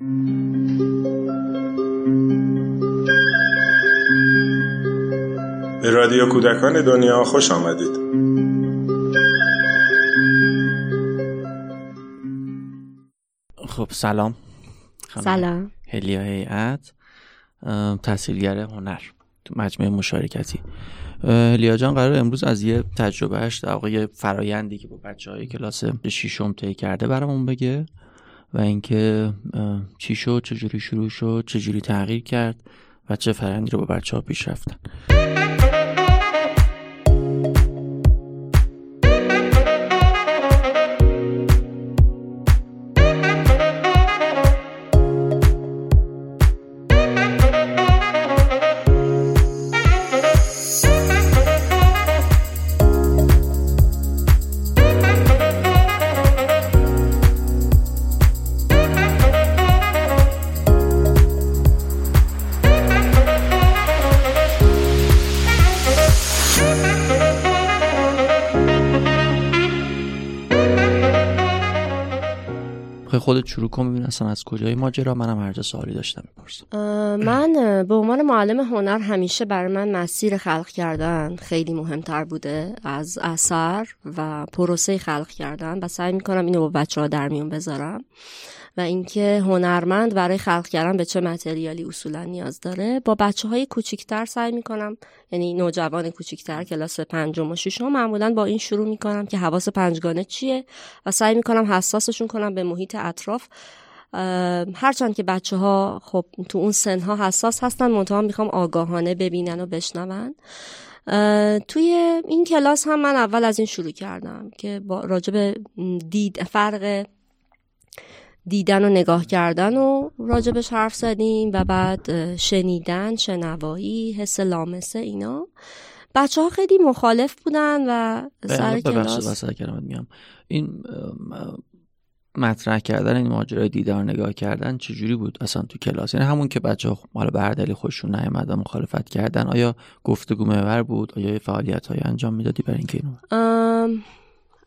به رادیو کودکان دنیا خوش آمدید. خب سلام. سلام. هلیا هیئت تحصیلگر هنر تو مجموعه مشارکتی. هلیا جان قرار امروز از یه تجربهش در واقع فرایندی که با بچه های کلاس شیشم طی کرده برامون بگه. و اینکه چی شد؟ چجوری شروع شد؟ چجوری تغییر کرد؟ و چه فرایندی رو با بچه ها پیش رفتن؟ اصلا از کجای ماجرا؟ منم هر جا سوالی داشتم می‌پرسم. من به عنوان معلم هنر همیشه برای من مسیر خلق کردن خیلی مهمتر بوده. از اثر و پروسه خلق کردن. و سعی می‌کنم اینو با بچه ها در میون بذارم. و اینکه هنرمند برای خلق کردن به چه متریالی اصولا نیاز داره. با بچه های کوچیکتر سعی می‌کنم یعنی نوجوان کوچیکتر کلاس پنجم و ششم معمولا با این شروع می‌کنم که حواس پنجگانه چیه؟ و سعی می‌کنم حساسشون کنم به محیط اطراف. هرچند که بچه ها خب تو اون سن ها حساس هستن منتها می‌خوام آگاهانه ببینن و بشنون. توی این کلاس هم من اول از این شروع کردم که با راجب دید فرق دیدن و نگاه کردن و راجبش حرف زدیم و بعد شنیدن شنوایی حس لامسه اینا. بچه ها خیلی مخالف بودن و سر کلاس میام. این مطرح کردن این ماجرای دیدن و نگاه کردن چجوری بود اصلا تو کلاس؟ یعنی همون که بچه ها حالا به هر دلیل خوششون نیامد و مخالفت کردن آیا گفتگو محور بود؟ آیا فعالیت های انجام می‌دادی برای اینکه اینو؟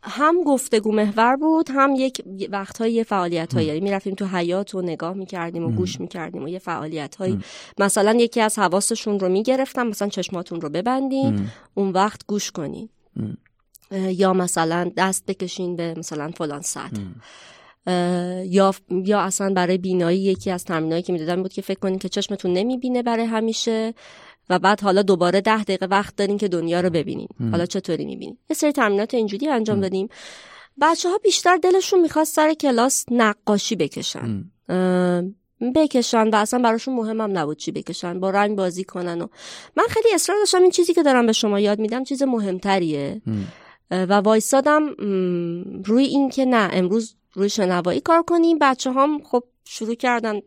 هم گفتگو محور بود هم یک وقتهای یه فعالیت هایی یعنی می‌رفتیم تو حیات و نگاه می‌کردیم و گوش می‌کردیم و یه فعالیت هایی مثلا یکی از حواسشون رو می‌گرفتم مثلا چشماتون رو ببندین اون وقت گوش کنین. یا مثلا دست بکشین به مثلا فلان سطح. یا یا اصلا برای بینایی یکی از تمرینایی که می‌دادن بود که فکر کنین که چشمتون نمی‌بینه برای همیشه و بعد حالا دوباره ده دقیقه وقت دارین که دنیا رو ببینین. حالا چطوری می‌بینین؟ یه سری تمرینات اینجوری انجام دادیم. بچه ها بیشتر دلشون می‌خواست سر کلاس نقاشی بکشن. بکشن و اصلا براشون مهمم نبود چی بکشن با رنگ بازی کنن و من خیلی اصرار داشتم این چیزی که دارم به شما یاد میدم چیز مهمتریه. و وایستادم روی این که نه امروز روی شنوایی کار کنیم بچه هم خب شروع کردن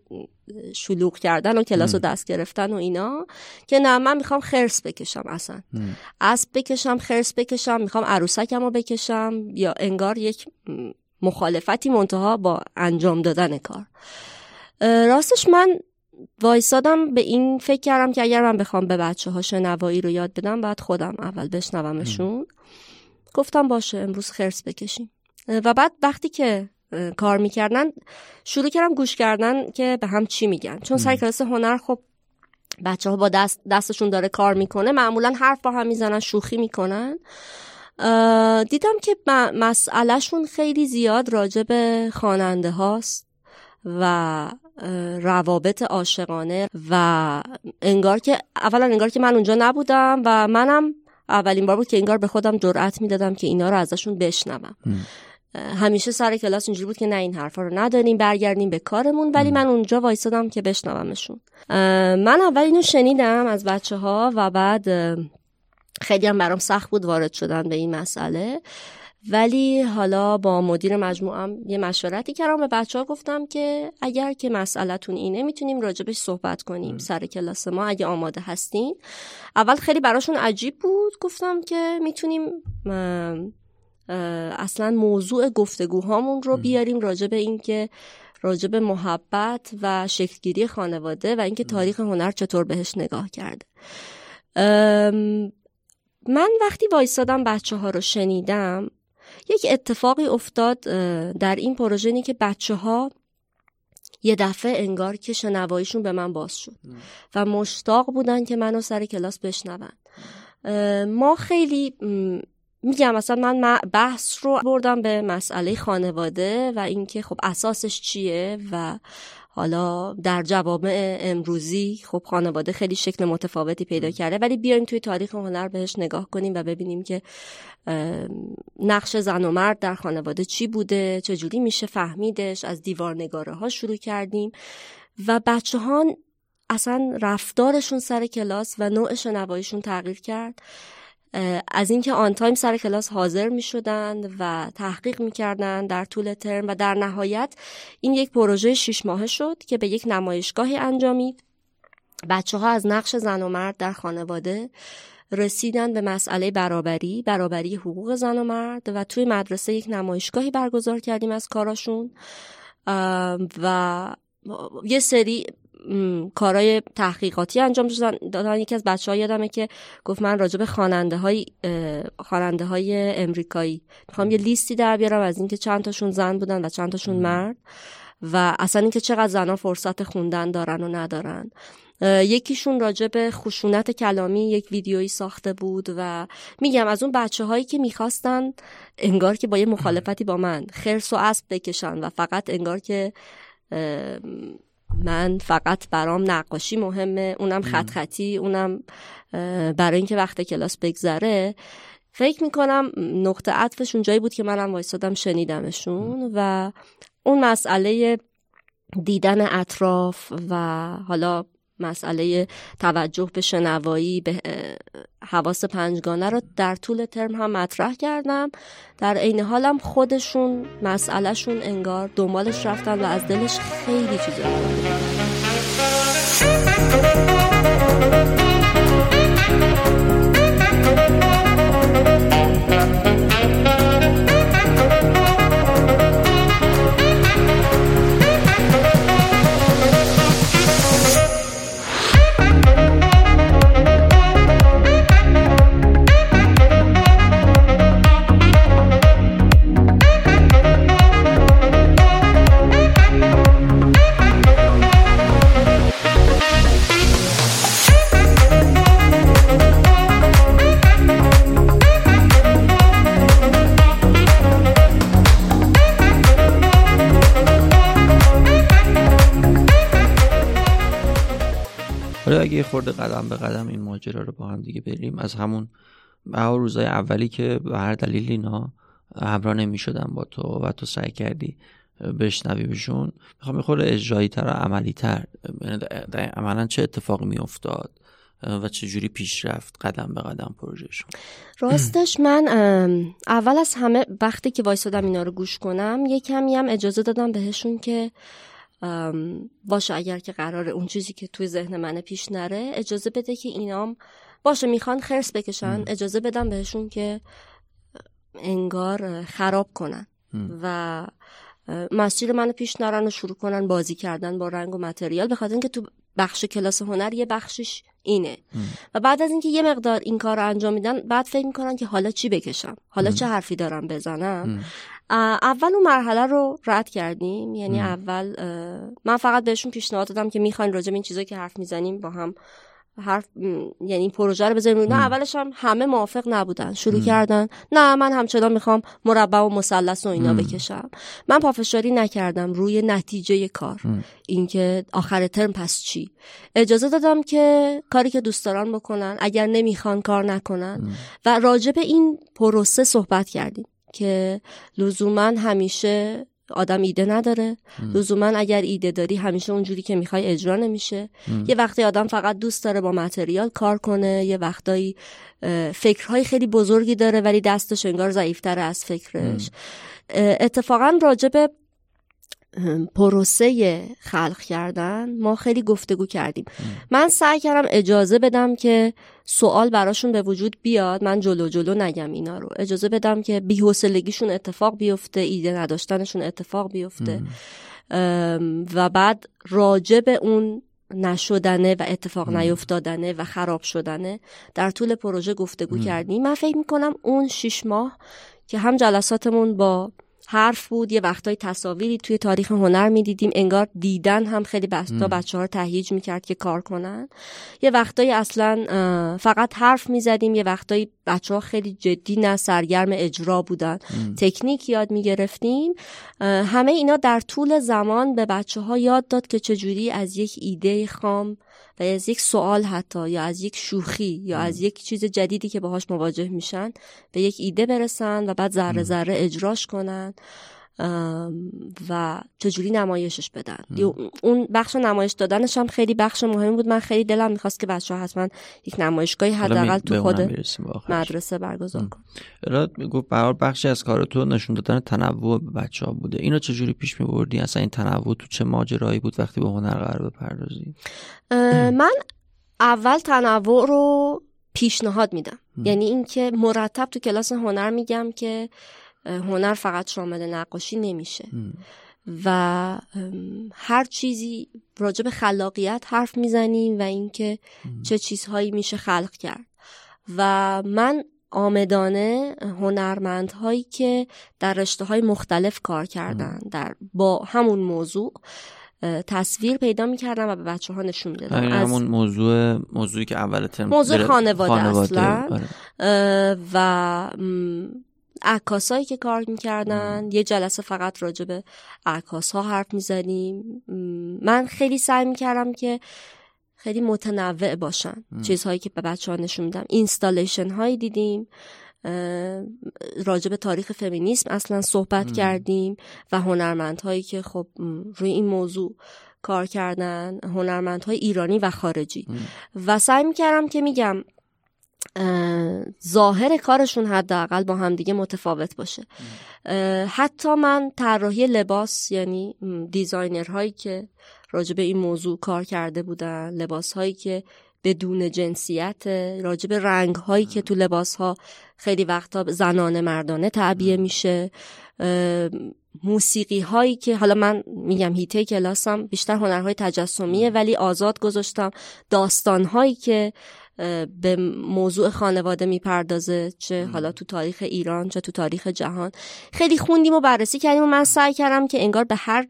شلوغ کردن و کلاس رو دست گرفتن و اینا. که نه من می‌خوام خرس بکشم اصلا. اسب بکشم خرس بکشم می‌خوام عروسکم رو بکشم یا انگار یک مخالفتی منتها با انجام دادن کار. راستش من وایسادم به این فکر کردم که اگر من بخوام به بچه ها شنوایی رو یاد بدم بعد خودم اول بشنومشون. گفتم باشه امروز خرس بکشیم. و بعد وقتی که کار می‌کردن شروع کردم گوش کردن که به هم چی میگن. چون سر کلاس هنر خب بچه ها با دست دستشون داره کار می‌کنه معمولا حرف با هم می‌زنن شوخی می‌کنن. دیدم که مسئلهشون خیلی زیاد راجع به خواننده هاست و روابط عاشقانه و انگار که اولا انگار که من اونجا نبودم و منم اولین بار بود که انگار به خودم جرأت می‌دادم که اینا رو ازشون بشنوم. همیشه سر کلاس اینجوری بود که نه این حرفا رو نداریم برگردیم به کارمون. ولی من اونجا وایسادم که بشنومشون. من اول اینو شنیدم از بچه ها و بعد خیلی هم برام سخت بود وارد شدن به این مسئله. ولی حالا با مدیر مجموعم یه مشورتی کردم به بچه ها گفتم که اگر که مسئلهتون اینه می‌تونیم راجبش صحبت کنیم سر کلاس ما اگه آماده هستین. اول خیلی براشون عجیب بود. گفتم که می‌تونیم اصلا موضوع گفتگوهامون رو بیاریم راجع به اینکه راجع به محبت و شکلگیری خانواده و اینکه تاریخ هنر چطور بهش نگاه کرده. من وقتی وایستادم بچه ها رو شنیدم یک اتفاقی افتاد در این پروژه که بچه ها یه دفعه انگار که شنواییشون به من باز شد و مشتاق بودن که منو سر کلاس بشنون. ما خیلی میگم مثلا من بحث رو بردم به مسئله خانواده و اینکه خب اساسش چیه و حالا در جوامع امروزی خب خانواده خیلی شکل متفاوتی پیدا کرده. ولی بیایم توی تاریخ هنر بهش نگاه کنیم و ببینیم که نقش زن و مرد در خانواده چی بوده چجوری میشه فهمیدش. از دیوار نگاره ها شروع کردیم و بچه ها اصلا رفتارشون سر کلاس و نوع شنواییشون تغییر کرد. از اینکه آن تایم سر کلاس حاضر می شدند و تحقیق می کردن در طول ترم و در نهایت این یک پروژه شیش ماهه شد که به یک نمایشگاهی انجامید. بچه ها از نقش زن و مرد در خانواده رسیدن به مسئله برابری برابری حقوق زن و مرد و توی مدرسه یک نمایشگاهی برگزار کردیم از کاراشون. و یه سری کارهای تحقیقاتی انجام دادن یکی از بچه ها یادمه که گفت من راجع به خواننده های خواننده های امریکایی. می‌خوام یه لیستی در بیارم از اینکه چند تاشون زن بودن و چند تاشون مرد و اصلا اینکه چقدر زنها فرصت خوندن دارن و ندارن. یکیشون راجع به خشونت کلامی یک ویدیویی ساخته بود و میگم از اون بچه هایی که می‌خواستن انگار که با یه مخالفتی با من خرس و اسب بکشن و فقط انگار که من فقط برام نقاشی مهمه اونم خط خطی اونم برای اینکه وقت کلاس بگذره. فکر می‌کنم نقطه عطفشون جایی بود که منم وایستادم شنیدمشون و اون مسئله دیدن اطراف و حالا مسئله توجه به شنوایی به حواس پنجگانه رو در طول ترم هم مطرح کردم. در عین حالم خودشون مسئلهشون انگار دنبالش رفتن و از دلش خیلی چیزا. خورده قدم به قدم این ماجرا رو با هم دیگه بریم. از همون روزای اولی که به هر دلیل اینا همراه نمی شدن با تو و تو سعی کردی بشنوی بهشون. می‌خوام یه خورده اجرایی تر و عملی تر یعنی عملا چه اتفاقی می افتاد و چه جوری پیش رفت قدم به قدم پروژهشون؟ راستش من اول از همه وقتی که وایسادم اینا رو گوش کنم یه کمی هم اجازه دادم بهشون که باشه اگر که قراره اون چیزی که توی ذهن من پیش نره اجازه بده که اینام باشه می‌خوان خرس بکشن اجازه بدم بهشون که انگار خراب کنن و مسیر منو پیش نرن و شروع کنن بازی کردن با رنگ و متریال به خاطر اینکه تو بخش کلاس هنر یه بخشش اینه. و بعد از اینکه یه مقدار این کار رو انجام میدن بعد فکر می‌کنن که حالا چی بکشم؟ حالا چه حرفی دارم بزنم؟ اول اون مرحله رو رد کردیم. یعنی اول من فقط بهشون پیشنهاد دادم که می‌خواین راجع به این چیزایی که حرف می‌زنیم با هم حرف یعنی این پروژه رو بذاریم نه اولش هم همه موافق نبودن. شروع کردن. نه من همچنان می‌خوام مربع و مثلث و اینا بکشم. من پافشاری نکردم روی نتیجه کار. اینکه آخر ترم پس چی؟ اجازه دادم که کاری که دوست دارن بکنن. اگر نمی‌خوان کار نکنن. و راجع به این پروسه صحبت کردیم. که لزوما همیشه آدم ایده نداره. لزوما اگر ایده داری همیشه اونجوری که می‌خوای اجرا نمیشه. یه وقتی آدم فقط دوست داره با متریال کار کنه یه وقتایی فکرهای خیلی بزرگی داره ولی دستش انگار ضعیفتره از فکرش. اتفاقا راجب پروسه خلق کردن ما خیلی گفتگو کردیم. من سعی کردم اجازه بدم که سوال براشون به وجود بیاد. من جلو جلو نگم اینا رو. اجازه بدم که بیحسلگیشون اتفاق بیفته ایده نداشتنشون اتفاق بیفته. و بعد راجع به اون نشدنه و اتفاق نیفتادنه و خراب شدنه در طول پروژه گفتگو کردیم. من فکر می‌کنم اون شیش ماه که هم جلساتمون با حرف بود. یه وقتای تصاویری توی تاریخ هنر می‌دیدیم. انگار دیدن هم خیلی تا بچه ها رو تهییج می‌کرد که کار کنن. یه وقتایی اصلا فقط حرف می‌زدیم. یه وقتایی بچه ها خیلی جدی نه سرگرم اجرا بودن. تکنیک یاد می‌گرفتیم. همه اینا در طول زمان به بچه ها یاد داد که چجوری از یک ایده خام و از یک سوال حتی یا از یک شوخی یا از یک چیز جدیدی که باهاش مواجه میشن به یک ایده برسن و بعد ذره ذره اجراش کنن. و چجوری نمایشش بدن. اون بخش نمایش دادنش هم خیلی بخش مهمی بود. من خیلی دلم می‌خواست که بچه ها حتما یک نمایشگاهی حداقل تو خود مدرسه برگزار کن گفت بخشی از کار تو نشون دادن تنوع به بچه ها بوده. اینو چجوری پیش میبردی؟ اصلا این تنوع تو چه ماجرایی بود وقتی به هنر قرار بپردازی؟ من اول تنوع رو پیشنهاد میدم. یعنی اینکه مرتب تو کلاس هنر میگم که هنر فقط شامل نقاشی نمیشه. و هر چیزی راجع به خلاقیت حرف می‌زنیم و اینکه چه چیزهایی میشه خلق کرد. و من آمدانه هنرمندهایی که در رشته های مختلف کار کردن در با همون موضوع تصویر پیدا می‌کردم و به بچه ها نشون دادم. از همون موضوع موضوعی که اول ترم موضوع خانواده, خانواده اصلا. آره. و عکاسایی که کار می‌کردن. یه جلسه فقط راجع به عکاس ها حرف می‌زنیم. من خیلی سعی می‌کردم که خیلی متنوع باشن. چیزهایی که به بچه ها نشون میدم. اینستالیشن هایی دیدیم راجع به تاریخ فمینیسم اصلا صحبت کردیم و هنرمندهایی که خب روی این موضوع کار کردن هنرمندهای ایرانی و خارجی. و سعی می‌کردم که میگم ظاهر کارشون حداقل با همدیگه متفاوت باشه. حتی من طراحی لباس یعنی دیزاینرهایی که راجع به این موضوع کار کرده بودن لباس هایی که بدون جنسیت راجع به رنگ هایی که تو لباس ها خیلی وقتا زنانه مردانه تعبیه میشه. موسیقی هایی که حالا من میگم هیته کلاسم بیشتر هنرهای تجسمیه ولی آزاد گذاشتم. داستان هایی که به موضوع خانواده می‌پردازه چه حالا تو تاریخ ایران چه تو تاریخ جهان. خیلی خوندیم و بررسی کردیم و من سعی کردم که انگار به هر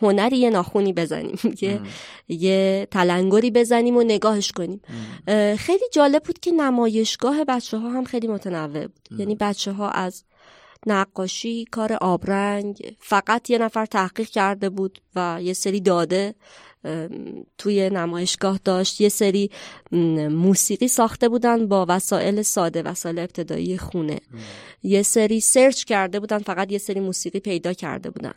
هنری یه ناخونی بزنیم یه یه تلنگری بزنیم و نگاهش کنیم. خیلی جالب بود که نمایشگاه بچه ها هم خیلی متنوع بود. یعنی بچه ها از نقاشی کار آبرنگ. فقط یه نفر تحقیق کرده بود و یه سری داده توی نمایشگاه داشت. یه سری موسیقی ساخته بودن با وسایل ساده وسایل ابتدایی خونه. یه سری سرچ کرده بودن فقط یه سری موسیقی پیدا کرده بودن.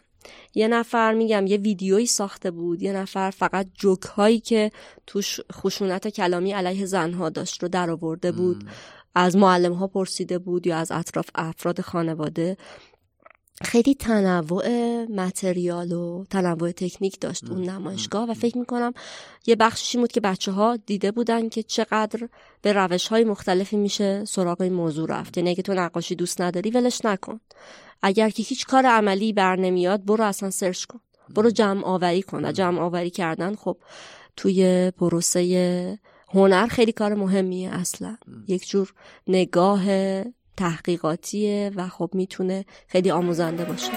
یه نفر میگم یه ویدیویی ساخته بود. یه نفر فقط جوک هایی که توش خشونت کلامی علیه زنها داشت رو در آورده بود از معلم ها پرسیده بود یا از اطراف افراد خانواده خیلی تنوع متریال و تنوع تکنیک داشت اون نمایشگاه و فکر می‌کنم یه بخشی بود که بچه ها دیده بودن که چقدر به روش های مختلفی میشه سراغ این موضوع رفت. یعنی اگه تو نقاشی دوست نداری ولش نکن. اگر که هیچ کار عملی بر نمیاد برو اصلا سرچ کن. برو جمع آوری کن. و جمع آوری کردن خب توی پروسه هنر خیلی کار مهمیه اصلا. یک جور نگاه تحقیقاتیه و خب می‌تونه خیلی آموزنده باشه.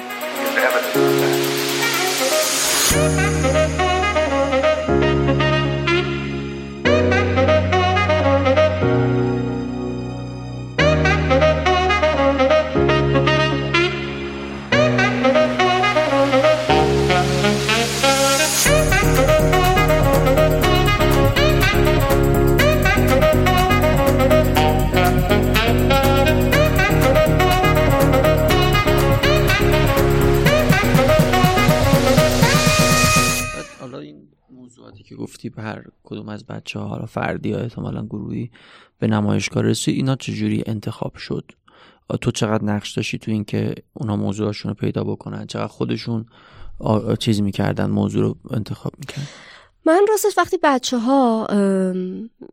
هر کدوم از بچه ها حالا فردی یا احتمالا گروهی به نمایشگاه رسید اینا چجوری انتخاب شد؟ تو چقدر نقش داشتی تو اینکه اونا موضوعشون رو پیدا بکنن؟ چقدر خودشون چیز می‌کردن موضوع رو انتخاب می‌کردن؟ من راستش وقتی بچه ها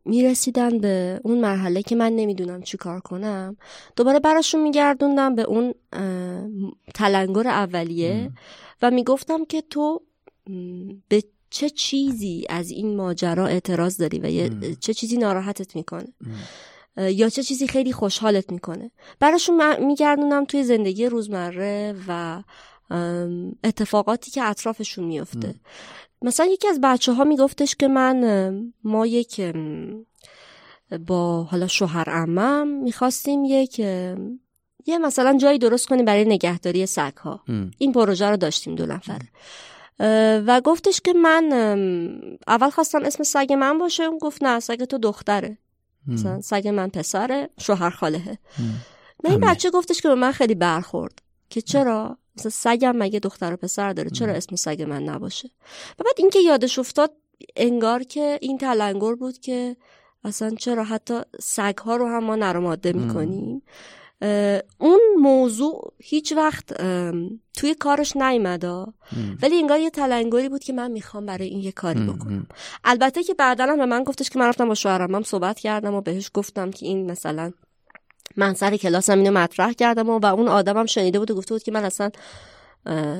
می‌رسیدن به اون مرحله که من نمی‌دونم چی کار کنم دوباره براشون میگردوندم به اون تلنگر اولیه و می‌گفتم که تو به چه چیزی از این ماجرا اعتراض داری و چه چیزی ناراحتت می‌کنه؟ یا چه چیزی خیلی خوشحالت می‌کنه؟ براشون میگردونم توی زندگی روزمره و اتفاقاتی که اطرافشون میفته مثلا یکی از بچه ها میگفتش که من ما یک با حالا شوهر امم می‌خواستیم یک یه مثلا جایی درست کنیم برای نگهداری سگ ها این پروژه رو داشتیم دو نفره و گفتش که من اول خواستم اسم سگ من باشه. اون گفت نه سگ تو دختره. مثلا سگ من پسره شوهر خالهه. نه این بچه گفتش که به من خیلی برخورد. که چرا؟ مثلا سگم مگه دختر و پسر داره چرا اسم سگ من نباشه؟ و بعد اینکه یادش افتاد انگار که این تلنگر بود که اصلا چرا حتی سگ ها رو هم ما نرماده می‌کنیم. اون موضوع هیچ وقت توی کارش نیمده ولی انگار یه تلنگری بود که من می‌خوام برای این یه کاری بکنم. البته که بعدا هم به من گفتش که من رفتم با شوهرم هم صحبت کردم و بهش گفتم که این مثلا من سر کلاسم اینو مطرح کردم و, و اون آدمم شنیده بود و گفته بود که من اصلا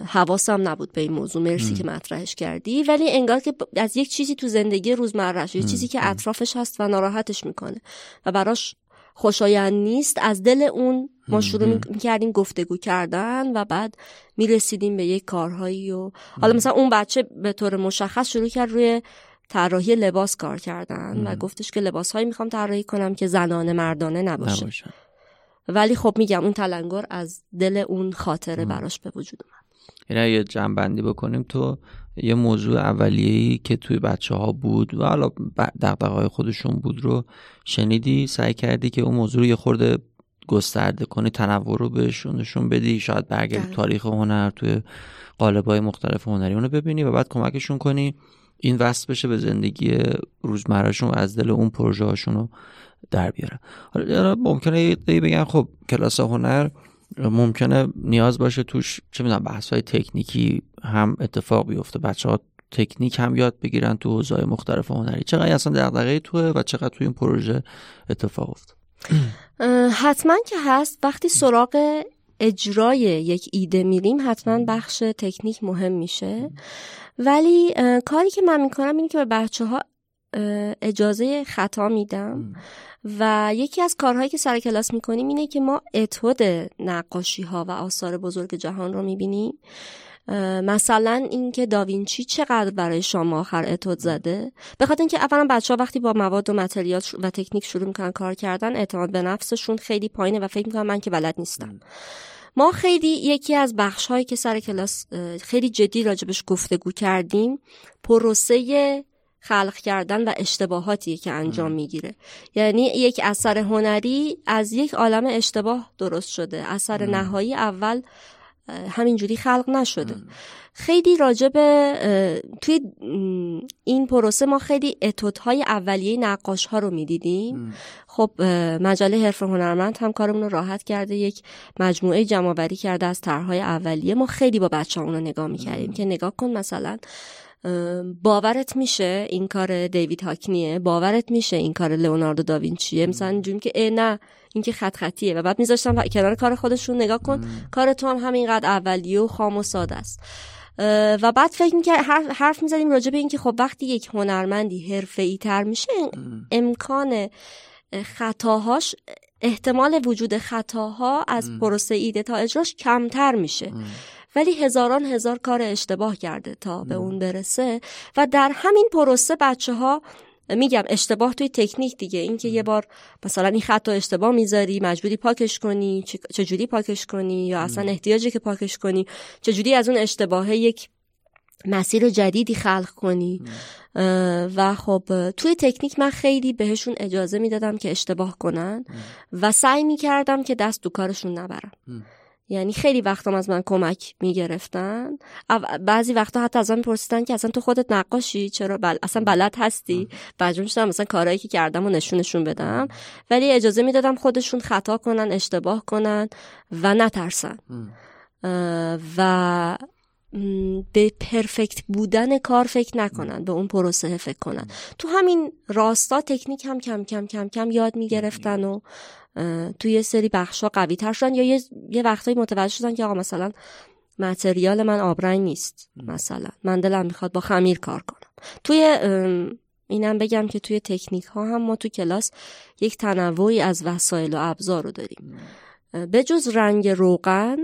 حواسم نبود به این موضوع. مرسی که مطرحش کردی. ولی انگار که از یک چیزی تو زندگی روزمرهش یه چیزی که اطرافش هست و ناراحتش می‌کنه و براش خوشایند نیست. از دل اون ما شروع می‌کردیم گفتگو کردن و بعد می‌رسیدیم به یک کارهایی و حالا مثلا اون بچه به طور مشخص شروع کرد روی طراحی لباس کار کردن و گفتش که لباس هایی می‌خوام طراحی کنم که زنانه مردانه نباشه, ولی خب میگم اون تلنگر از دل اون خاطره براش به وجود اومد. یعنی یه جنبندی بکنیم تو یه موضوع اولیه‌ای که توی بچه ها بود و حالا دقدقه خودشون بود رو شنیدی؟ سعی کردی که اون موضوع رو یه خورده گسترده کنی تنوع رو بهشون نشون بدی؟ شاید برگردی بله. تاریخ هنر توی قالب‌های مختلف هنری اونو ببینی و بعد کمکشون کنی این وصل بشه به زندگی روزمرهشون از دل اون پروژه هاشون در بیاره. حالا ممکنه یه بگن خب کلاس هنر ممکنه نیاز باشه توش چه می‌دونم بحث های تکنیکی هم اتفاق بیفته. بچه ها تکنیک هم یاد بگیرن تو حوزه‌های مختلف هنری. چقدر اصلا دغدغه توه و چقدر توی این پروژه اتفاق افت حتما که هست. وقتی سراغ اجرای یک ایده میریم حتما بخش تکنیک مهم میشه. ولی کاری که من می‌کنم اینه که به بچه ها اجازه خطا میدم. و یکی از کارهایی که سر کلاس می‌کنیم اینه که ما اتود نقاشی ها و آثار بزرگ جهان رو می‌بینیم. مثلا اینکه داوینچی چقدر برای شما آخر اتود زده؟ به خاطر اینکه اولا بچه ها وقتی با مواد و متریال و تکنیک شروع می‌کنن کار کردن اعتماد به نفسشون خیلی پایینه و فکر می‌کنن من که بلد نیستم. ما خیلی یکی از بخش هایی که سر کلاس خیلی جدی راجبش گفتگو کردیم پروسه خلق کردن و اشتباهاتی که انجام می‌گیره. یعنی یک اثر هنری از یک عالم اشتباه درست شده. اثر نهایی اول همینجوری خلق نشده. خیلی راجب توی این پروسه ما خیلی اتودهای اولیه نقاش ها رو می‌دیدیم. خب مجله حرف هنرمند هم کارمون رو راحت کرده. یک مجموعه جمعآوری کرده از طرحهای اولیه. ما خیلی با بچه ها اون رو نگاه می‌کردیم که نگاه کن مثلا باورت میشه این کار دیوید هاکنیه؟ باورت میشه این کار لئوناردو داوینچیه؟ مثلا اینجوری که اه نه این که خط خطیه. و بعد میذاشتم کنار کار خودشون نگاه کن کار تو هم همینقدر اولیه و خام و ساده است. و بعد فکر می‌کرد حرف, حرف می‌زدیم راجع به اینکه خب وقتی یک هنرمندی حرفه ای تر میشه امکان خطاهاش احتمال وجود خطاها از پروسه ایده تا اجراش کمتر میشه. ولی هزاران هزار کار اشتباه کرده تا به اون برسه و در همین پروسه بچه ها میگم اشتباه توی تکنیک دیگه اینکه یه بار مثلا این خط اشتباه می‌ذاری مجبوری پاکش کنی چجوری پاکش کنی یا اصلا احتیاجی که پاکش کنی چجوری از اون اشتباه یک مسیر جدیدی خلق کنی. و خب توی تکنیک من خیلی بهشون اجازه می‌دادم که اشتباه کنن و سعی می‌کردم که دست دو کارشون نبرم. یعنی خیلی وقتام از من کمک می‌گرفتن. بعضی وقتا حتی از من پرسیدن که اصلا تو خودت نقاشی؟ چرا بل... اصلا بلد هستی؟ مجبور شدم مثلا کارهایی که کردم و نشونشون بدم. ولی اجازه می‌دادم خودشون خطا کنن اشتباه کنن و نترسن. و به پرفکت بودن کار فکر نکنن به اون پروسه فکر کنن. تو همین راستا تکنیک هم کم کم کم کم یاد می‌گرفتن و توی یه سری بخش ها قوی تر شدن یا یه, یه وقتایی متوجه شدن که آقا مثلا متریال من آبرنگ نیست مثلا من دلم می‌خواد با خمیر کار کنم. توی اینم بگم که توی تکنیک ها هم ما تو کلاس یک تنوعی از وسایل و ابزار رو داریم. به جز رنگ روغن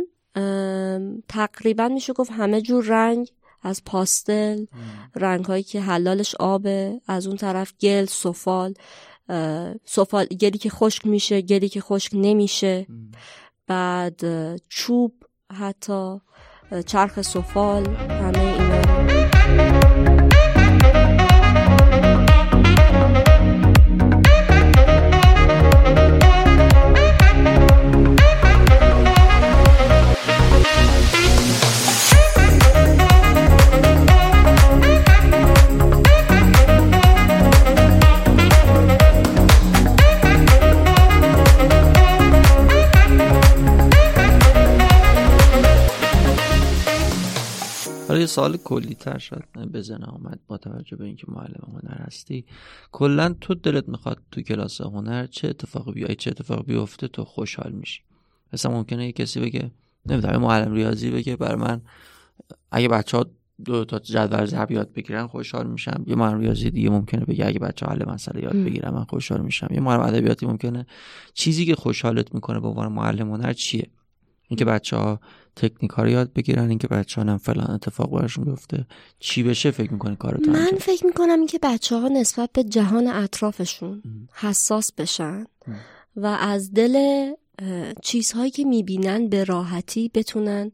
تقریبا میشه گفت همه جور رنگ از پاستل رنگ هایی که حلالش آبه از اون طرف گل سفال. سفال گلی که خشک میشه گلی که خشک نمیشه. بعد چوب حتی چرخ سفال همه اینا. یه سوال کلی تر شد بزنه آمد با توجه به اینکه معلم هنر هستی. کلا تو دلت می‌خواد تو کلاس هنر چه اتفاقی بیای چه اتفاقی بیفته تو خوشحال میشی؟ مثلا ممکنه یه کسی بگه نمی‌دونم معلم ریاضی بگه بر من اگه بچه ها دو تا جدول ضرب یاد بگیرن خوشحال میشم. یه معلم ریاضی دیگه ممکنه بگه اگه بچه حل مسئله یاد بگیرن من خوشحال میشم. یه معلم ادبیاتی ممکنه. چیزی که خوشحالت می‌کنه به عنوان معلم هنر چیه؟ اینکه بچه ها تکنیک ها رو یاد بگیرن اینکه بچه ها فلان اتفاق براشون بیفته. چی بشه؟ فکر می‌کنه کارتون من فکر می‌کنم اینکه بچه ها نسبت به جهان اطرافشون حساس بشن و از دل چیزهایی که می‌بینن به راحتی بتونن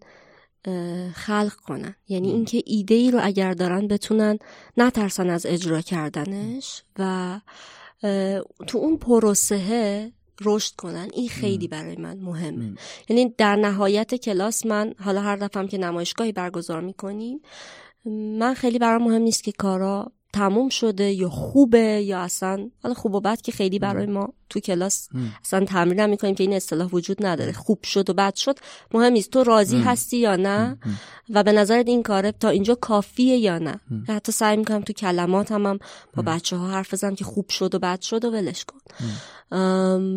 خلق کنن. یعنی اینکه ایده ای رو اگر دارن بتونن نترسن از اجرا کردنش و تو اون پروسه رشد کنن این خیلی برای من مهمه. یعنی در نهایت کلاس من حالا هر دفعه که نمایشگاهی برگزار می‌کنیم من خیلی برام مهم نیست که کارا تموم شده یا خوبه یا اصلا حالا خوب و بد که خیلی برای ما تو کلاس اصلا تمرین هم می‌کنیم که این اصطلاح وجود نداره. خوب شد و بد شد مهم نیست. تو راضی هستی یا نه؟ و به نظرت این کاره تا اینجا کافیه یا نه؟ حتی سعی می‌کنم تو کلمات هم, هم با بچه ها حرف بزنم که خوب شد و بد شد و ولش کن.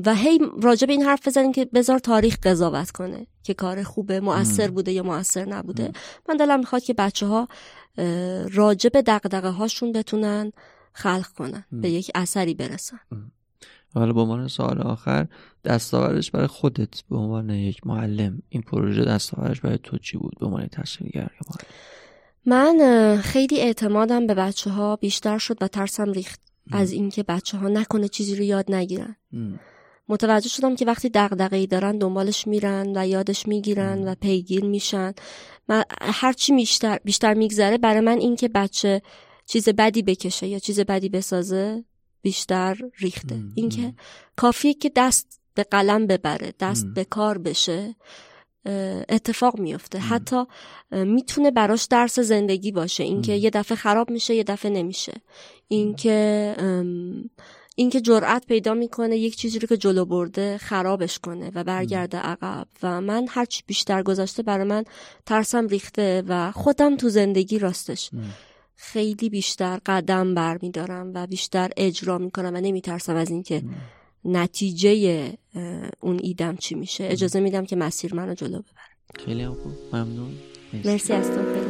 و هی راجع به این حرف بزنیم که بذار تاریخ قضاوت کنه که کار خوبه مؤثر بوده یا مؤثر نبوده. من دلم می‌خواد که بچه ها راجع به دقدقه هاشون بتونن خلق کنن به یک اثری برسن. حالا به عنوان سوال آخر دستاوردش برای خودت به عنوان یک معلم این پروژه دستاوردش برای تو چی بود؟ به عنوان یا من خیلی اعتمادم به بچه ها بیشتر شد و ترسم ریخت. از اینکه بچه ها نکنه چیزی رو یاد نگیرن. متوجه شدم که وقتی دغدغه ای دارن دنبالش میرن و یادش می‌گیرن و پیگیر میشن. من هرچی بیشتر بیشتر میگذره برای من اینکه بچه چیز بدی بکشه یا چیز بدی بسازه بیشتر ریخته. اینکه کافیه که دست به قلم ببره دست به کار بشه. اتفاق میفته حتی می‌تونه براش درس زندگی باشه. اینکه یه دفعه خراب میشه یه دفعه نمیشه. اینکه اینکه جرأت پیدا می‌کنه یک چیزی رو که جلو برده خرابش کنه و برگرده عقب. و من هرچی بیشتر گذاشته برای من ترسم ریخته و خودم تو زندگی راستش خیلی بیشتر قدم برمیدارم و بیشتر اجرا می‌کنم و نمیترسم از اینکه نتیجه اون ایدم چی میشه. اجازه میدم که مسیر منو جلو ببره خیلی خوب. ممنون. مرسی از تو.